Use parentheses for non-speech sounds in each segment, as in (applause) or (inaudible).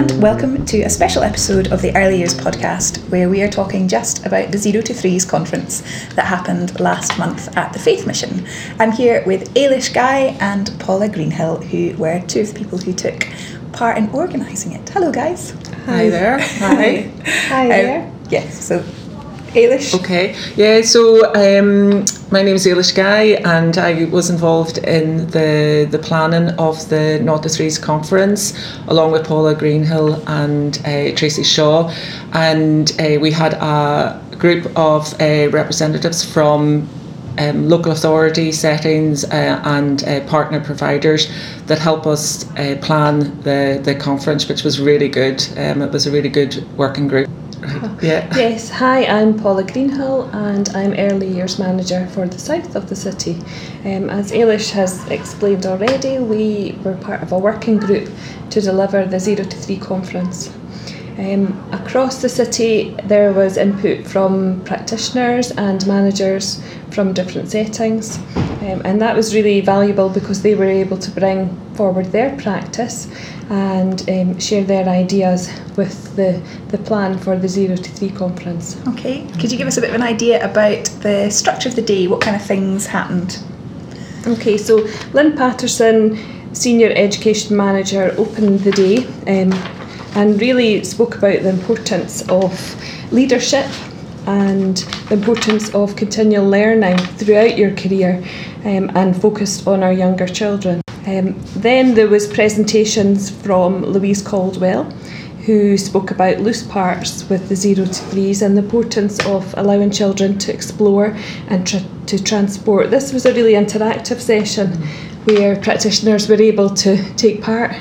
and welcome to a special episode of the Early Years podcast where we are talking just about the Zero to Threes conference that happened last month at the Faith Mission. I'm here with Ailish Guy and Paula Greenhill, who were two of the people who took part in organising it. Hello, guys. Hi there. (laughs) Hi. Hi (laughs) there. Um, yes, so Ailish. Okay. Yeah. So um, my name is Ailish Guy, and I was involved in the the planning of the Not the Threes conference, along with Paula Greenhill and uh, Tracy Shaw, and uh, we had a group of uh, representatives from. Um, local authority settings uh, and uh, partner providers that help us uh, plan the, the conference, which was really good. Um, it was a really good working group. (laughs) Yeah. Yes, hi, I'm Paula Greenhill and I'm Early Years Manager for the south of the city. Um, as Ailish has explained already, we were part of a working group to deliver the Zero to Three conference. Um, across the city, there was input from practitioners and managers from different settings, um, and that was really valuable because they were able to bring forward their practice and um, share their ideas with the, the plan for the Zero to Three conference. Okay, could you give us a bit of an idea about the structure of the day? What kind of things happened? Okay, so Lynn Patterson, Senior Education Manager, opened the day um, and really spoke about the importance of leadership and the importance of continual learning throughout your career um, and focused on our younger children. Um, then there was presentations from Louise Caldwell who spoke about loose parts with the zero to threes and the importance of allowing children to explore and tr- to transport. This was a really interactive session where practitioners were able to take part.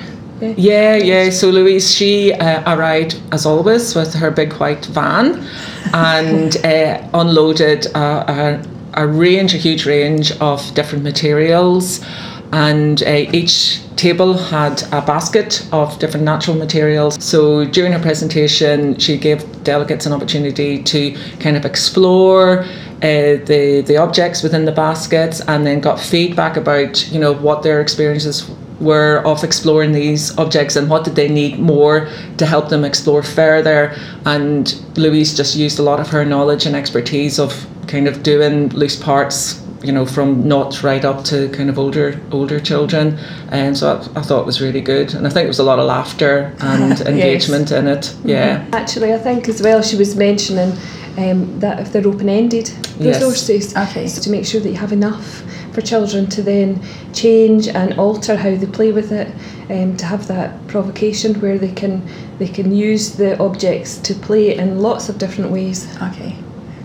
Yeah, yeah. yeah. So Louise, she uh, arrived as always with her big white van and (laughs) uh, unloaded a, a, a range, a huge range of different materials and uh, each table had a basket of different natural materials. So during her presentation, she gave delegates an opportunity to kind of explore uh, the the objects within the baskets, and then got feedback about you know what their experiences were of exploring these objects and what did they need more to help them explore further. And Louise just used a lot of her knowledge and expertise of kind of doing loose parts you know, from not right up to kind of older older children, and so I, I thought it was really good, and I think it was a lot of laughter and (laughs) engagement yes. in it. Yeah. Actually, I think as well she was mentioning um, that if they're open ended resources, yes. okay. so to make sure that you have enough for children to then change and alter how they play with it, um, to have that provocation where they can they can use the objects to play in lots of different ways. Okay.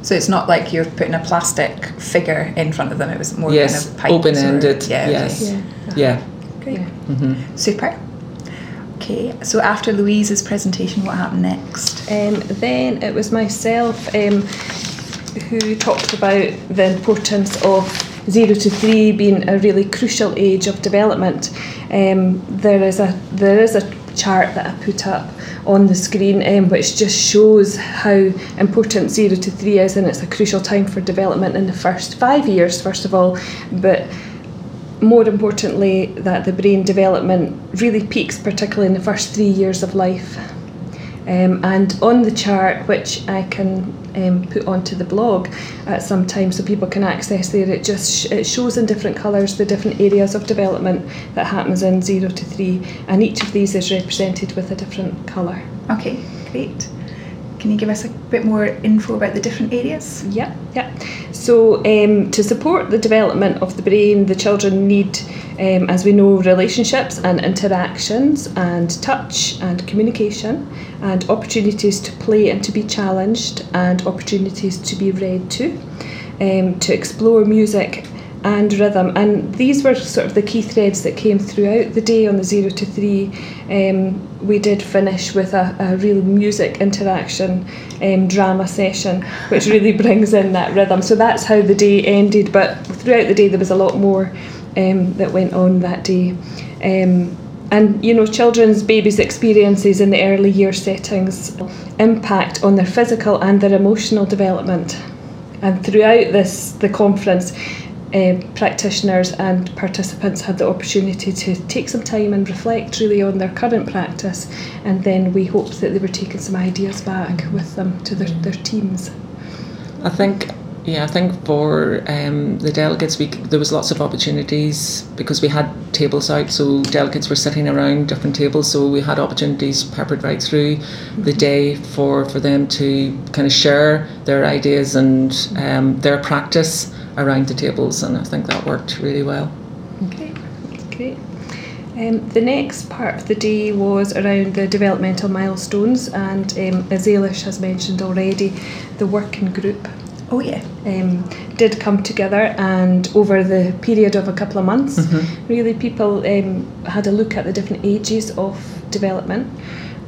So it's not like you're putting a plastic figure in front of them. It was more yes, kind of open ended. Yeah. Yes. Yeah. Yeah. Great. Yeah. Mm-hmm. Super. Okay. So after Louise's presentation, what happened next? Um, then it was myself um, who talked about the importance of zero to three being a really crucial age of development. Um, there is a there is a chart that I put up on the screen, um, which just shows how important zero to three is, and it's a crucial time for development in the first five years, first of all, but more importantly, that the brain development really peaks, particularly in the first three years of life. Um, and on the chart, which I can um, put onto the blog at some time so people can access there, it just sh- it shows in different colours the different areas of development that happens in zero to three, and each of these is represented with a different colour. Okay, great. Can you give us a bit more info about the different areas? Yeah, yeah. So um, to support the development of the brain, the children need, um, as we know, relationships and interactions and touch and communication and opportunities to play and to be challenged and opportunities to be read to, um, to explore music and rhythm. And these were sort of the key threads that came throughout the day on the zero to three. Um, we did finish with a, a real music interaction um, drama session, which really (laughs) brings in that rhythm. So that's how the day ended. But throughout the day, there was a lot more um, that went on that day. Um, and you know, children's babies' experiences in the early year settings impact on their physical and their emotional development. And throughout this the conference, uh, practitioners and participants had the opportunity to take some time and reflect really on their current practice, and then we hoped that they were taking some ideas back with them to their, their teams. I think yeah, I think for um, the delegates, we there was lots of opportunities because we had tables out, so delegates were sitting around different tables, so we had opportunities peppered right through the day for, for them to kind of share their ideas and um, their practice around the tables, and I think that worked really well. Okay, great. Um, the next part of the day was around the developmental milestones, and um, as Ailish has mentioned already, the working group Oh yeah. um, did come together, and over the period of a couple of months, really people um, had a look at the different ages of development.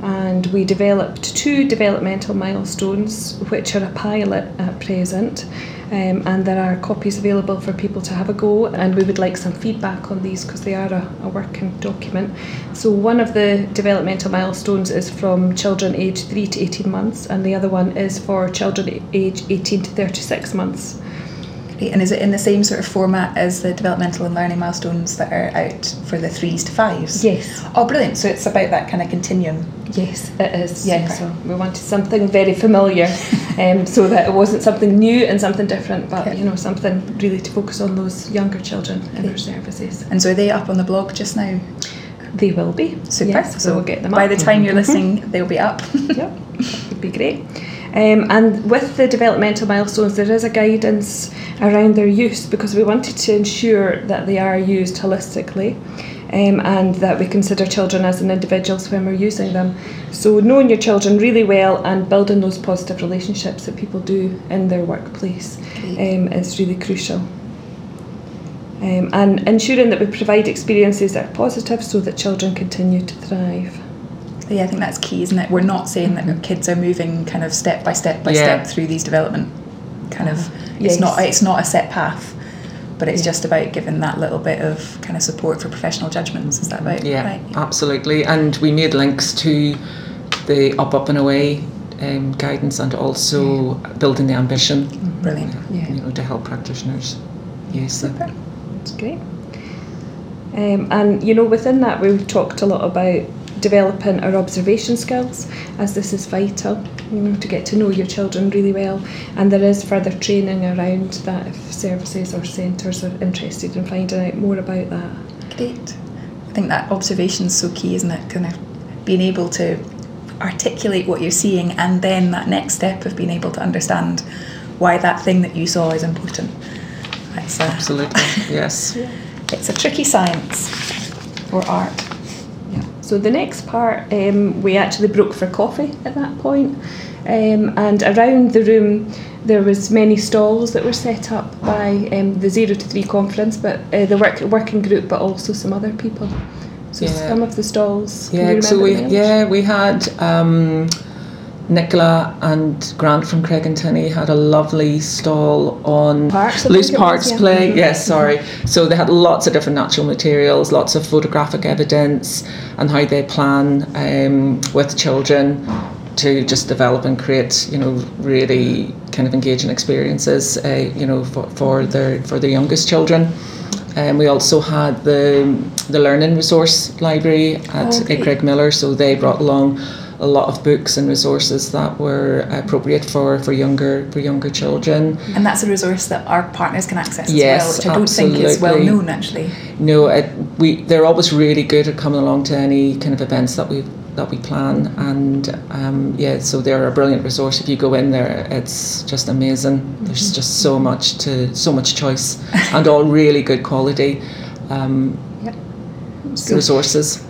And we developed two developmental milestones, which are a pilot at present, um, and there are copies available for people to have a go. And we would like some feedback on these because they are a, a working document. So, one of the developmental milestones is from children aged 3 to 18 months, and the other one is for children aged 18 to 36 months. Great. And is it in the same sort of format as the developmental and learning milestones that are out for the threes to fives? Yes. Oh, brilliant. So it's about that kind of continuum. Yes, it is. Yeah, So we wanted something very familiar, (laughs) um, so that it wasn't something new and something different, but Okay. you know something really to focus on those younger children in our services. And so are they up on the blog just now? They will be. Super. Yes, so we'll get them by up. the time you're listening, they'll be up. yep, would be great. Um, and with the developmental milestones, there is a guidance around their use because we wanted to ensure that they are used holistically um, and that we consider children as an individuals when we're using them. So, knowing your children really well and building those positive relationships that people do in their workplace um, is really crucial. Um, and ensuring that we provide experiences that are positive so that children continue to thrive. Yeah, I think that's key, isn't it? We're not saying that kids are moving kind of step by step by Yeah. step through these development kind of. Yes. It's not. It's not a set path, but it's Yeah. just about giving that little bit of kind of support for professional judgments. Is that right? Yeah, Right. absolutely. And we made links to the up, up and away um, guidance and also building the ambition, Brilliant. Yeah. you know, to help practitioners Yes. Super. That's great. Um, and you know, within that, we've talked a lot about developing our observation skills, as this is vital. You know, to get to know your children really well, and there is further training around that if services or centres are interested in finding out more about that. Great. I think that observation is so key, isn't it? Kind of being able to articulate what you're seeing and then that next step of being able to understand why that thing that you saw is important. That's a, Absolutely, yes. (laughs) It's a tricky science or art. So the next part, um, we actually broke for coffee at that point, um, and around the room there was many stalls that were set up by um, the Zero to Three conference, but uh, the work, working group, but also some other people. So Yeah. some of the stalls. can you Yeah, so we yeah we had um, Nicola and Grant from Craigentinny had a lovely stall on Parks, loose was, parks yeah. play. Mhm. Yes, sorry. So they had lots of different natural materials, lots of photographic evidence, and how they plan um, with children to just develop and create, you know, really kind of engaging experiences, uh, you know, for, for their for their youngest children. Um, we also had the the learning resource library at uh. Craigmillar, so they brought along a lot of books and resources that were appropriate for, for younger for younger children. And that's a resource that our partners can access Yes, as well, which I don't think is well known actually. No, it, we they're always really good at coming along to any kind of events that we that we plan, and um, yeah, so they're a brilliant resource. If you go in there, it's just amazing. There's just so much to so much choice, and all really good quality um, So- resources.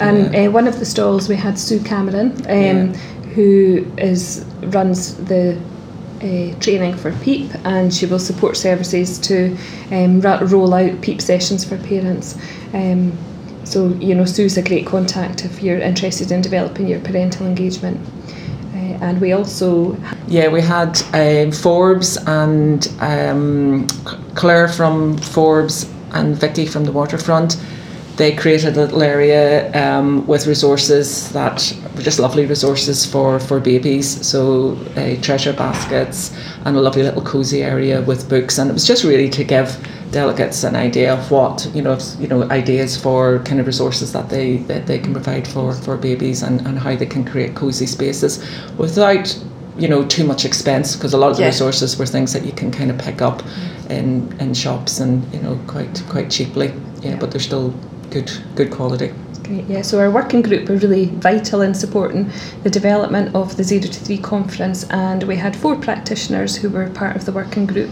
And uh, one of the stalls we had Sue Cameron, um, who is runs the uh, training for PEEP, and she will support services to um, ro- roll out PEEP sessions for parents. Um, so you know, Sue's a great contact if you're interested in developing your parental engagement. Uh, and we also Yeah, we had um, Forbes and um, Claire from Forbes and Vicky from the Waterfront. They created a little area um, with resources that were just lovely resources for, for babies. So uh, treasure baskets and a lovely little cozy area with books. And it was just really to give delegates an idea of what you know you know ideas for kind of resources that they that they can provide for for babies and, and how they can create cozy spaces without you know too much expense because a lot of the Yeah. resources were things that you can kind of pick up in in shops and you know quite quite cheaply yeah, but they're still good good quality Great, yeah. So our working group were really vital in supporting the development of the Zero to Three conference, and we had four practitioners who were part of the working group,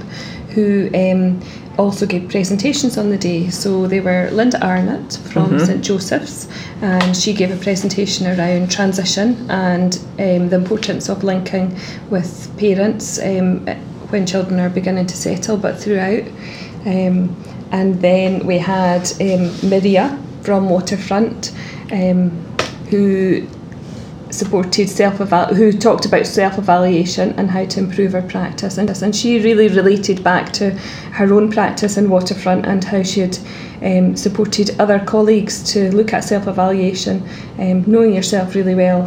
who um, also gave presentations on the day. So they were Linda Arnott from St Joseph's, and she gave a presentation around transition and um, the importance of linking with parents um, when children are beginning to settle, but throughout. Um, and then we had um, Miria from Waterfront, um, who supported self who talked about self evaluation and how to improve her practice and and she really related back to her own practice in Waterfront and how she had um, supported other colleagues to look at self evaluation, um, knowing yourself really well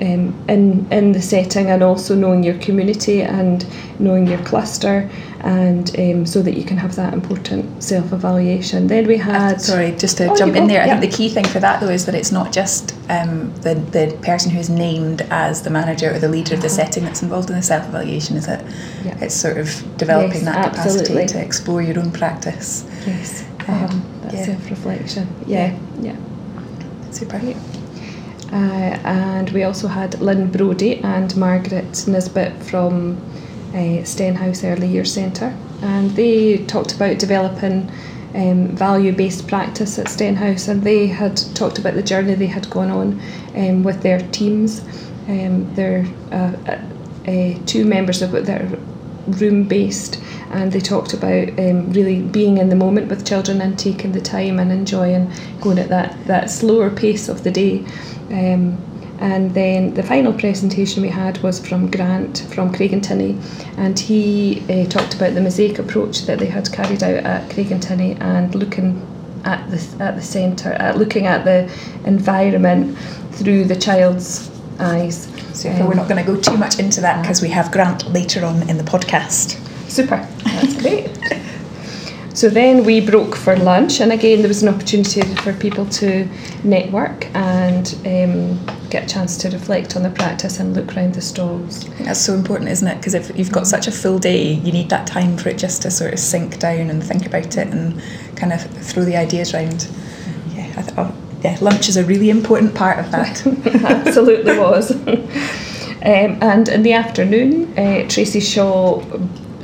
um, in in the setting and also knowing your community and knowing your cluster and um, so that you can have that important self evaluation. Then we had Sorry, just to Oh, jump in there. I think the key thing for that though is that it's not just um, the the person who is named as the manager or the leader of the setting that's involved in the self evaluation. Is it? Uh-huh. Yeah. It's sort of developing Yes, that capacity absolutely. to explore your own practice. yes, Um, um, that yeah. self reflection. Yeah, yeah. Super. Uh, and we also had Lynn Brody and Margaret Nisbet from Stenhouse Early Years Centre, and they talked about developing um, value-based practice at Stenhouse, and they had talked about the journey they had gone on um, with their teams. Um, they're uh, uh, uh, two members of that are room-based, and they talked about um, really being in the moment with children and taking the time and enjoying going at that that slower pace of the day. And then the final presentation we had was from Grant from Craigentinny, and he uh, talked about the mosaic approach that they had carried out at Craigentinny and looking at the at the centre, at looking at the environment through the child's eyes. Super. Um, We're not going to go too much into that because we have Grant later on in the podcast. Super, that's great. (laughs) So then we broke for lunch, and again there was an opportunity for people to network and um, get a chance to reflect on the practice and look around the stalls. That's so important, isn't it? Because if you've got such a full day, you need that time for it just to sort of sink down and think about it and kind of throw the ideas around. Yeah, I th- oh, yeah, lunch is a really important part of that. (laughs) Absolutely was. (laughs) um, and in the afternoon, uh, Tracy Shaw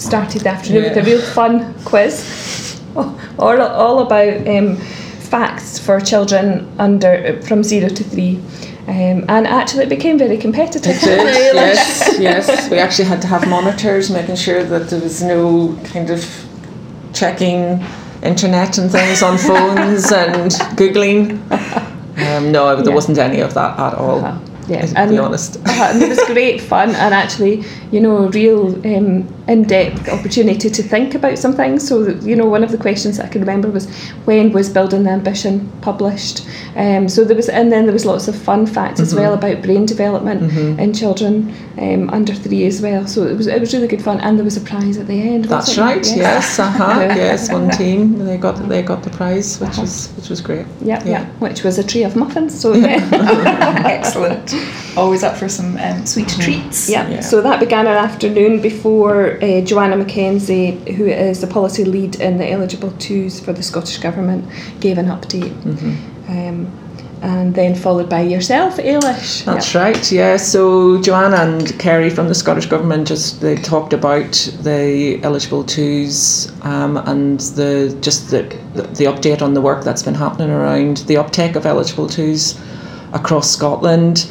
started the afternoon with a real fun quiz, all, all about um, facts for children under from zero to three. Um, and actually, it became very competitive. It did, (laughs) yes, yes. We actually had to have monitors, making sure that there was no kind of checking internet and things on (laughs) phones and googling. Um, no, there Yeah. wasn't any of that at all. Uh-huh. Yeah, to be honest. (laughs) uh, and it was great fun and actually, you know, a real um, in-depth opportunity to think about some things. So, you know, one of the questions I can remember was when was Building the Ambition published? Um, so there was, and then there was lots of fun facts as Mm-hmm. well about brain development in children um, under three as well. So it was it was really good fun, and there was a prize at the end. That's right. Yes, (laughs) uh huh. Yes, one (laughs) team they got they got the prize, which Uh-huh. was which was great. Yeah, yeah, Yeah. which was a tray of muffins. So yeah. Excellent. Always up for some um, sweet treats. Yeah. Yeah. so that began our afternoon before uh, Joanna McKenzie, who is the policy lead in the eligible twos for the Scottish Government, gave an update. Um, and then followed by yourself, Ailish. That's right. Yeah. So Joanna and Kerry from the Scottish Government just they talked about the eligible twos um, and the just the, the the update on the work that's been happening around the uptake of eligible twos across Scotland.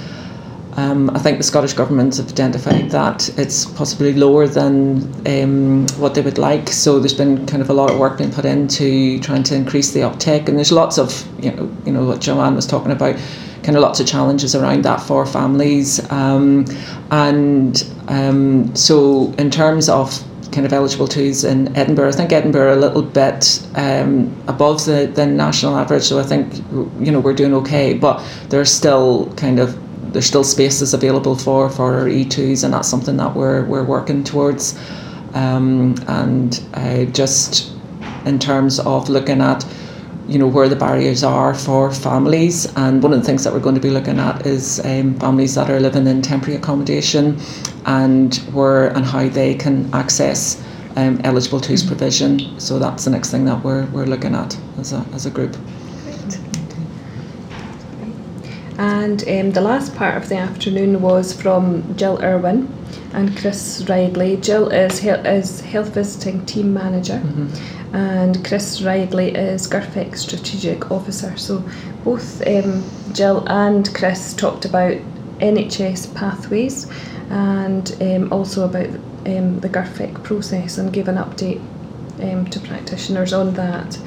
Um, I think the Scottish Government have identified that it's possibly lower than um, what they would like. So there's been kind of a lot of work being put into trying to increase the uptake, and there's lots of you know you know what Joanne was talking about, kind of lots of challenges around that for families, um, and um, so in terms of kind of eligible twos in Edinburgh. I think Edinburgh a little bit um, above the, the national average, so I think you know we're doing okay. But there's still kind of there's still spaces available for for our E2s, and that's something that we're we're working towards. Um, and uh, just in terms of looking at you know where the barriers are for families and one of the things that we're going to be looking at is um, families that are living in temporary accommodation and where and how they can access um, eligible twos provision so that's the next thing that we're, we're looking at as a, as a group And um, the last part of the afternoon was from Jill Irwin and Chris Ridley. Jill is, he- is Health Visiting Team Manager and Chris Ridley is GIRFEC Strategic Officer. So both um, Jill and Chris talked about NHS pathways and um, also about um, the GIRFEC process and gave an update um, to practitioners on that.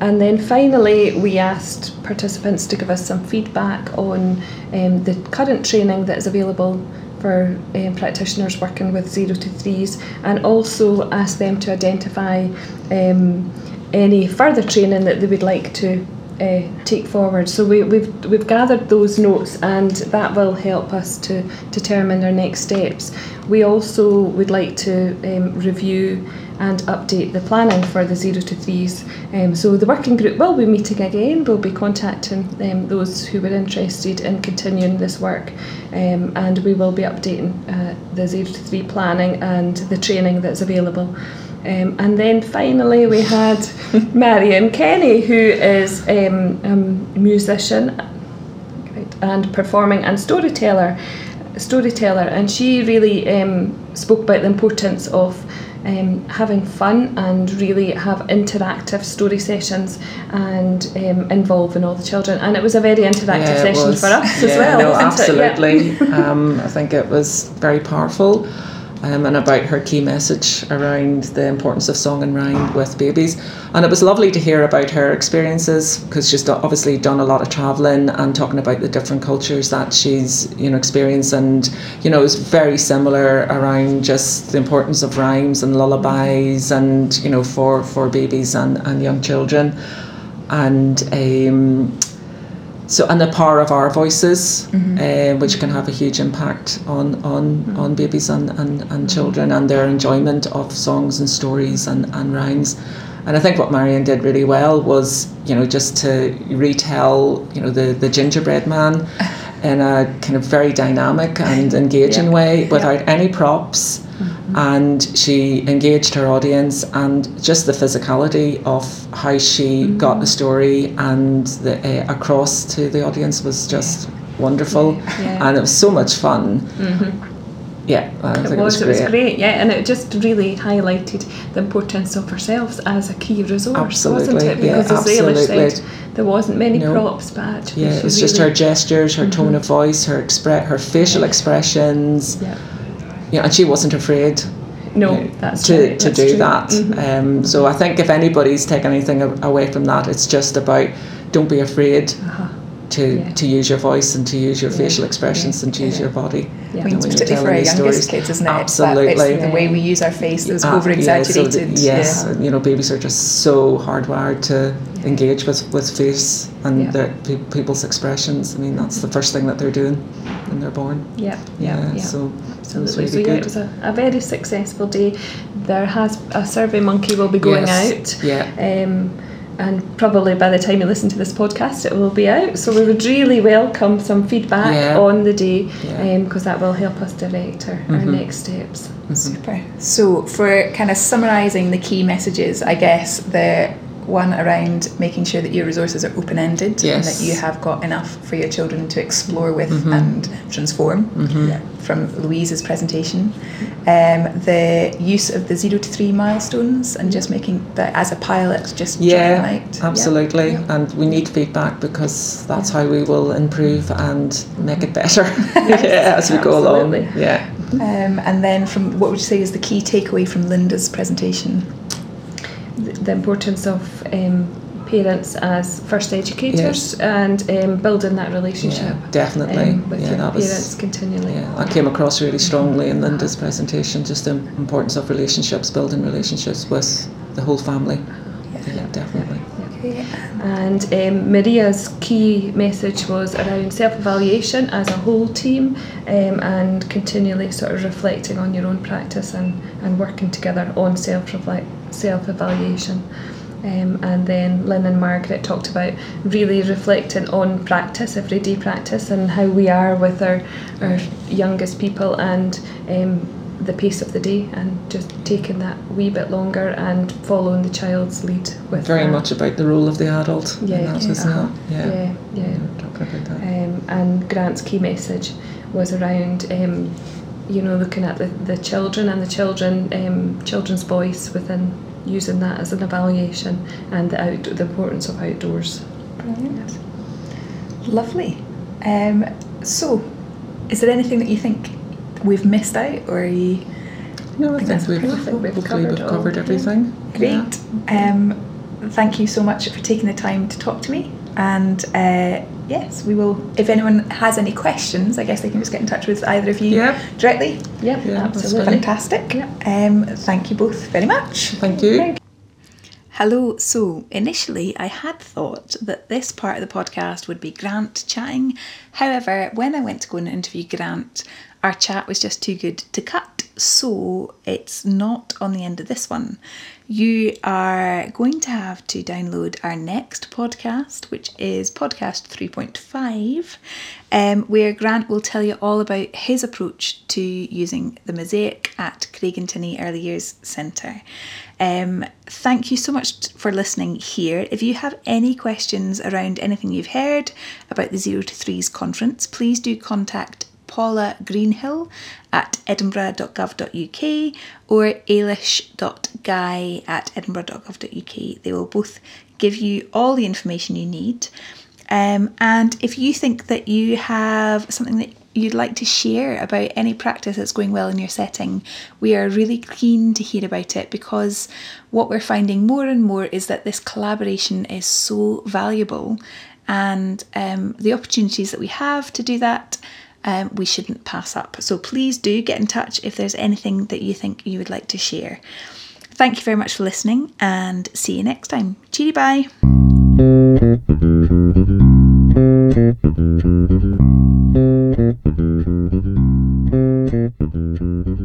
And then finally, we asked participants to give us some feedback on um, the current training that is available for um, practitioners working with zero to threes, and also asked them to identify um, any further training that they would like to uh, take forward. So we, we've we've gathered those notes, and that will help us to determine our next steps. We also would like to um, review and update the planning for the zero to threes. Um, so the working group will be meeting again. We'll be contacting um, those who were interested in continuing this work, um, and we will be updating uh, the zero to three planning and the training that's available. Um, and then finally, we had (laughs) Marion Kenny, who is um, a musician and performing and storyteller, storyteller, and she really um, spoke about the importance of um, having fun and really have interactive story sessions and um, involving all the children. And it was a very interactive Yeah, session was. for us yeah, as well. No, wasn't it? Yeah. absolutely. (laughs) um, I think it was very powerful. Um, and about her key message around the importance of song and rhyme with babies. And it was lovely to hear about her experiences because she's obviously done a lot of travelling and talking about the different cultures that she's you know experienced. And you know, it was very similar around just the importance of rhymes and lullabies and you know for for babies and, and young children. And um, so and the power of our voices, uh, which can have a huge impact on on, on babies and, and, and children and their enjoyment of songs and stories and, and rhymes. And I think what Marion did really well was, you know, just to retell, you know, the, the gingerbread man (laughs) in a kind of very dynamic and engaging Yeah. way without any props. And she engaged her audience, and just the physicality of how she got mm-hmm. the story and the, uh, across to the audience was just wonderful, Yeah. and it was so much fun. Mm-hmm. Yeah, I think It was, it was great, yeah, and it just really highlighted the importance of ourselves as a key resource, wasn't Absolutely, it? yeah, Because as Ailish absolutely. said, there wasn't many No. props, but Yeah, it was just her gestures, her tone mm-hmm. of voice, her expre- her facial expressions. Yeah. Yeah, and she wasn't afraid. No, you know, that's to, right, to that's do true. that. Mhm. Um, so I think if anybody's taken anything away from that, it's just about don't be afraid Uh-huh. to, Yeah. to use your voice and to use your Yeah. facially expressions Yeah. and to use Yeah. your body. Yeah. I mean, when particularly for telling our youngest stories. kids, isn't it? Absolutely. It's, it's the way we use our face, is Ah, over yeah, so exaggerated. th- yes, you know, babies are just so hardwired to Yeah. engage with, with face and Yeah. their pe- people's expressions. I mean, that's the first thing that they're doing when they're born. Yeah, yeah, yeah. So Absolutely. It's So really yeah, it was a, a very successful day. There has a survey monkey will be going Yes, out. yeah. Um, and probably by the time you listen to this podcast, it will be out. So we would really welcome some feedback Yeah. on the day Yeah. because that will help us direct our, our Mhm. next steps. Super. So, for kind of summarising the key messages, I guess the one around making sure that your resources are open ended and Yes. that you have got enough for your children to explore with Mhm. and transform Mhm. Yeah. from Louise's presentation. Um, the use of the zero to three milestones and just making that as a pilot, just Yeah, out. absolutely. Yeah. And we need feedback because that's how we will improve and make it better (laughs) (laughs) yeah, as we go along. Yeah. Um, and then, from what would you say is the key takeaway from Linda's presentation? The, importance of um, parents as first educators and um, building that relationship Yeah, definitely. um, with yeah, your that was parents continually. Yeah, that came across really strongly in Linda's presentation, just the importance of relationships, building relationships with the whole family. Yeah, definitely. And um, Maria's key message was around self evaluation as a whole team um, and continually sort of reflecting on your own practice and, and working together on self self evaluation. Um, and then Lynn and Margaret talked about really reflecting on practice, everyday practice, and how we are with our, our youngest people and um, the pace of the day and just taking that wee bit longer and following the child's lead with Very that. much about the role of the adult. in Yeah, that, yeah, isn't uh-huh. it? Yeah. yeah, yeah. Talk about that. Um, and Grant's key message was around, um, you know, looking at the, the children and the children, um, children's voice within using that as an evaluation and the out, the importance of outdoors. Brilliant. Lovely. Um, so, is there anything that you think we've missed out, or are you No, I think that's we've, perfect. We've covered we've all. covered everything. great? Um, thank you so much for taking the time to talk to me. And uh, yes, we will. If anyone has any questions, I guess they can just get in touch with either of you Yeah. directly. Yep, Yeah, absolutely. Fantastic. Yeah. Um, thank you both very much. Thank you. Hello. So, initially, I had thought that this part of the podcast would be Grant chatting. However, when I went to go and interview Grant, our chat was just too good to cut. So, it's not on the end of this one. You are going to have to download our next podcast, which is podcast 3.5, um, where Grant will tell you all about his approach to using the mosaic at Craigentinny Early Years Centre. Um, thank you so much for listening here. If you have any questions around anything you've heard about the Zero to Threes conference, please do contact Paula Greenhill at edinburgh.gov.uk or ailish.guy at edinburgh.gov.uk. They will both give you all the information you need. Um, and if you think that you have something that you'd like to share about any practice that's going well in your setting, we are really keen to hear about it because what we're finding more and more is that this collaboration is so valuable and um, the opportunities that we have to do that um, we shouldn't pass up. So please do get in touch if there's anything that you think you would like to share. Thank you very much for listening and see you next time. Cheery bye. (laughs)